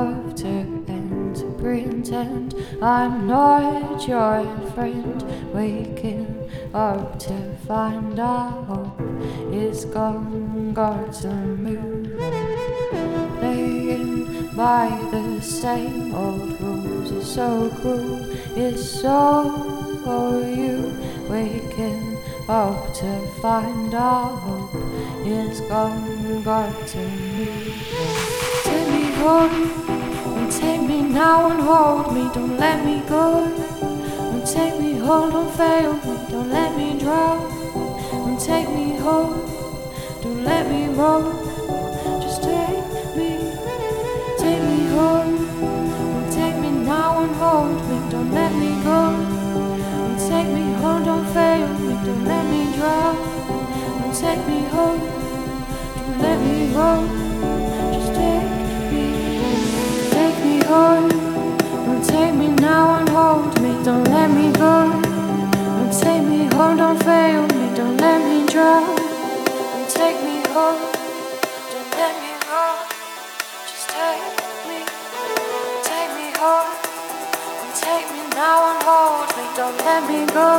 to and pretend I'm not your friend. Waking up to find out hope is gone, got to move. Playing by the same old rules is so cruel. It's so for you. Waking up to find out hope is gone, got to move. Home and take me now and hold me. Don't let me go. And take me home, don't fail me. Don't let me drown. And take me home. Don't let me roll. Just take me, take me home. And take me now and hold me. Don't let me go. And take me home, don't fail me. Don't let me drown. And take me home. Don't let me roll. Take. Don't take me now and hold me. Don't let me go. Don't take me home. Don't fail me. Don't let me drown. Don't take me home. Don't let me roll. Just take me, take me home. Don't take me now and hold me. Don't let me go.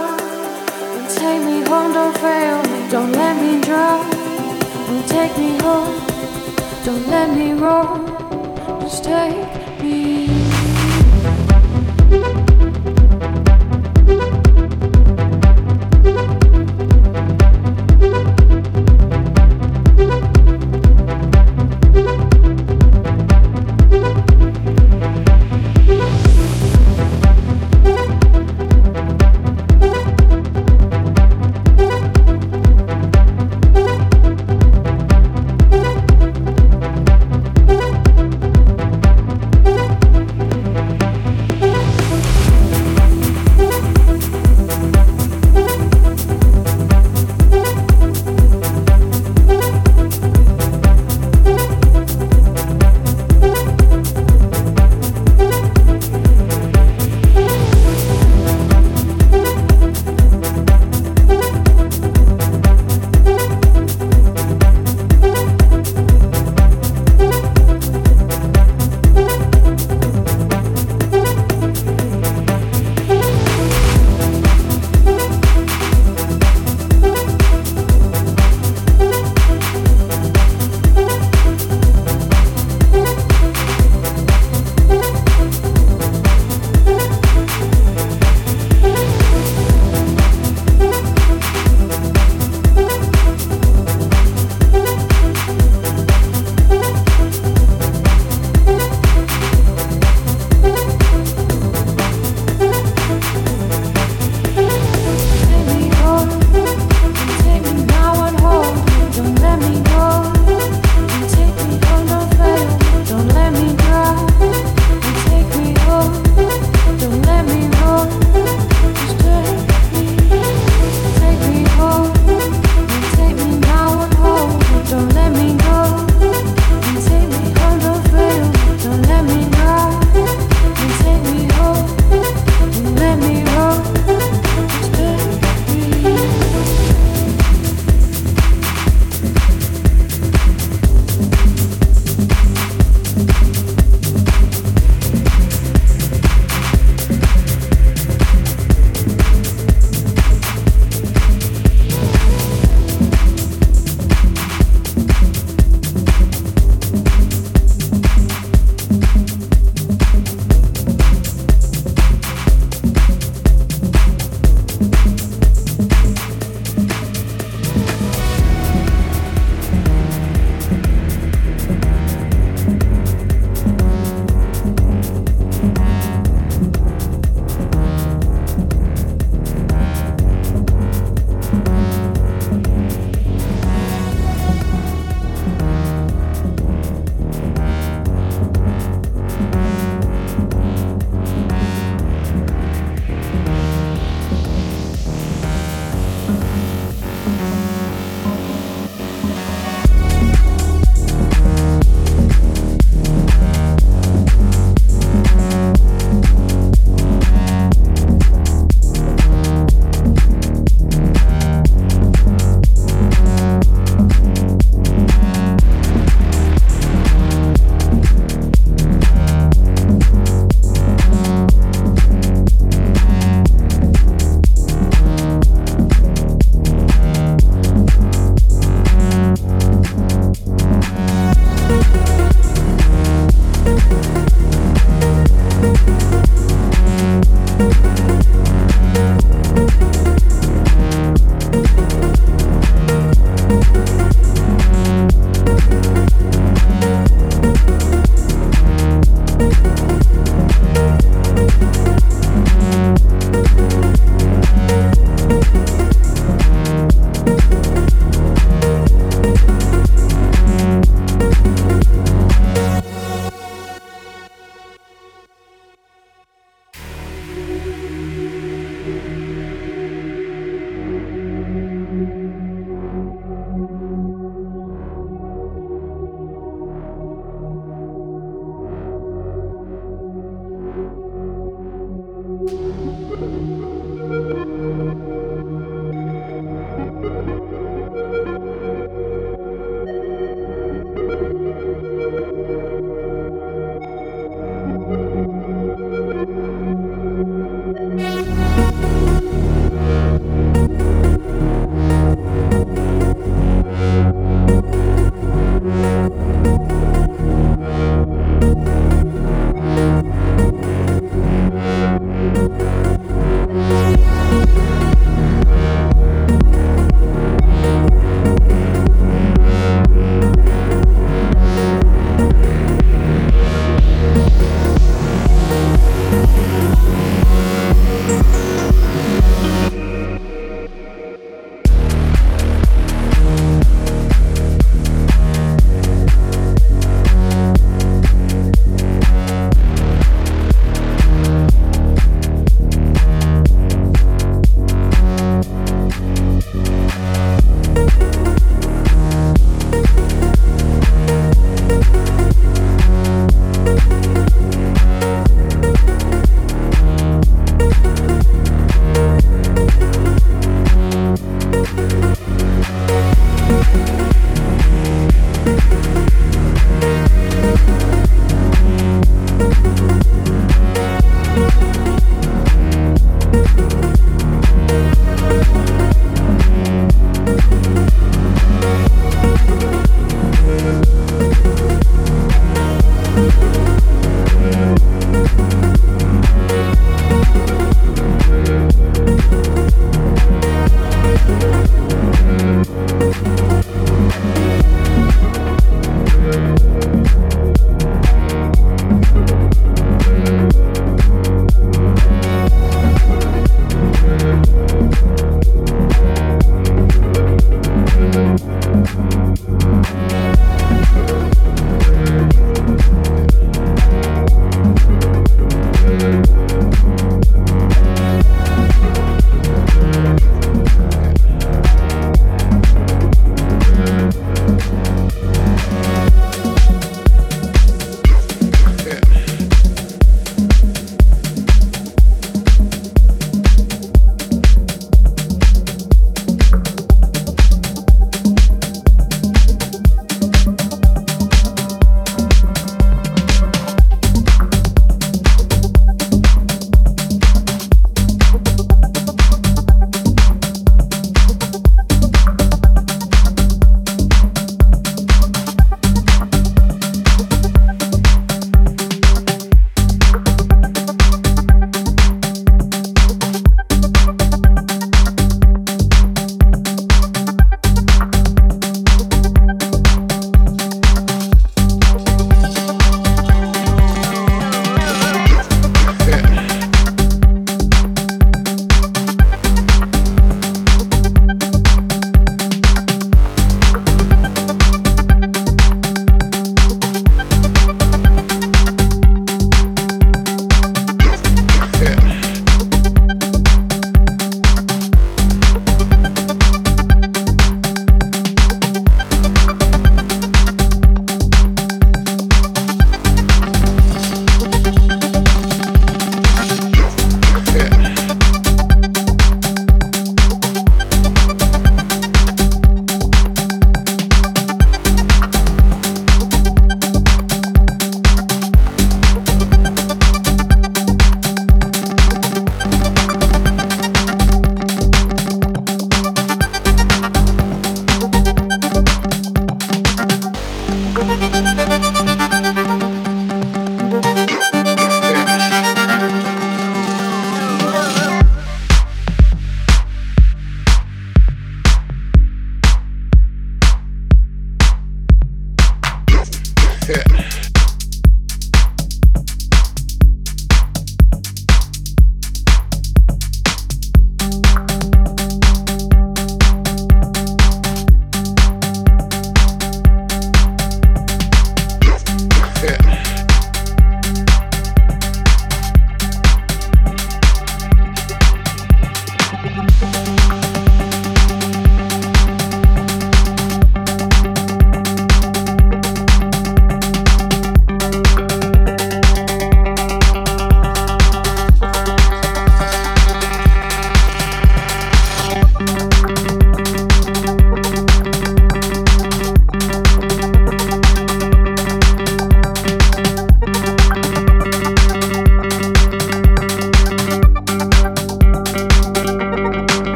Don't take me home. Don't fail me. Don't let me drown. Don't take me home. Don't let me roll. Just take me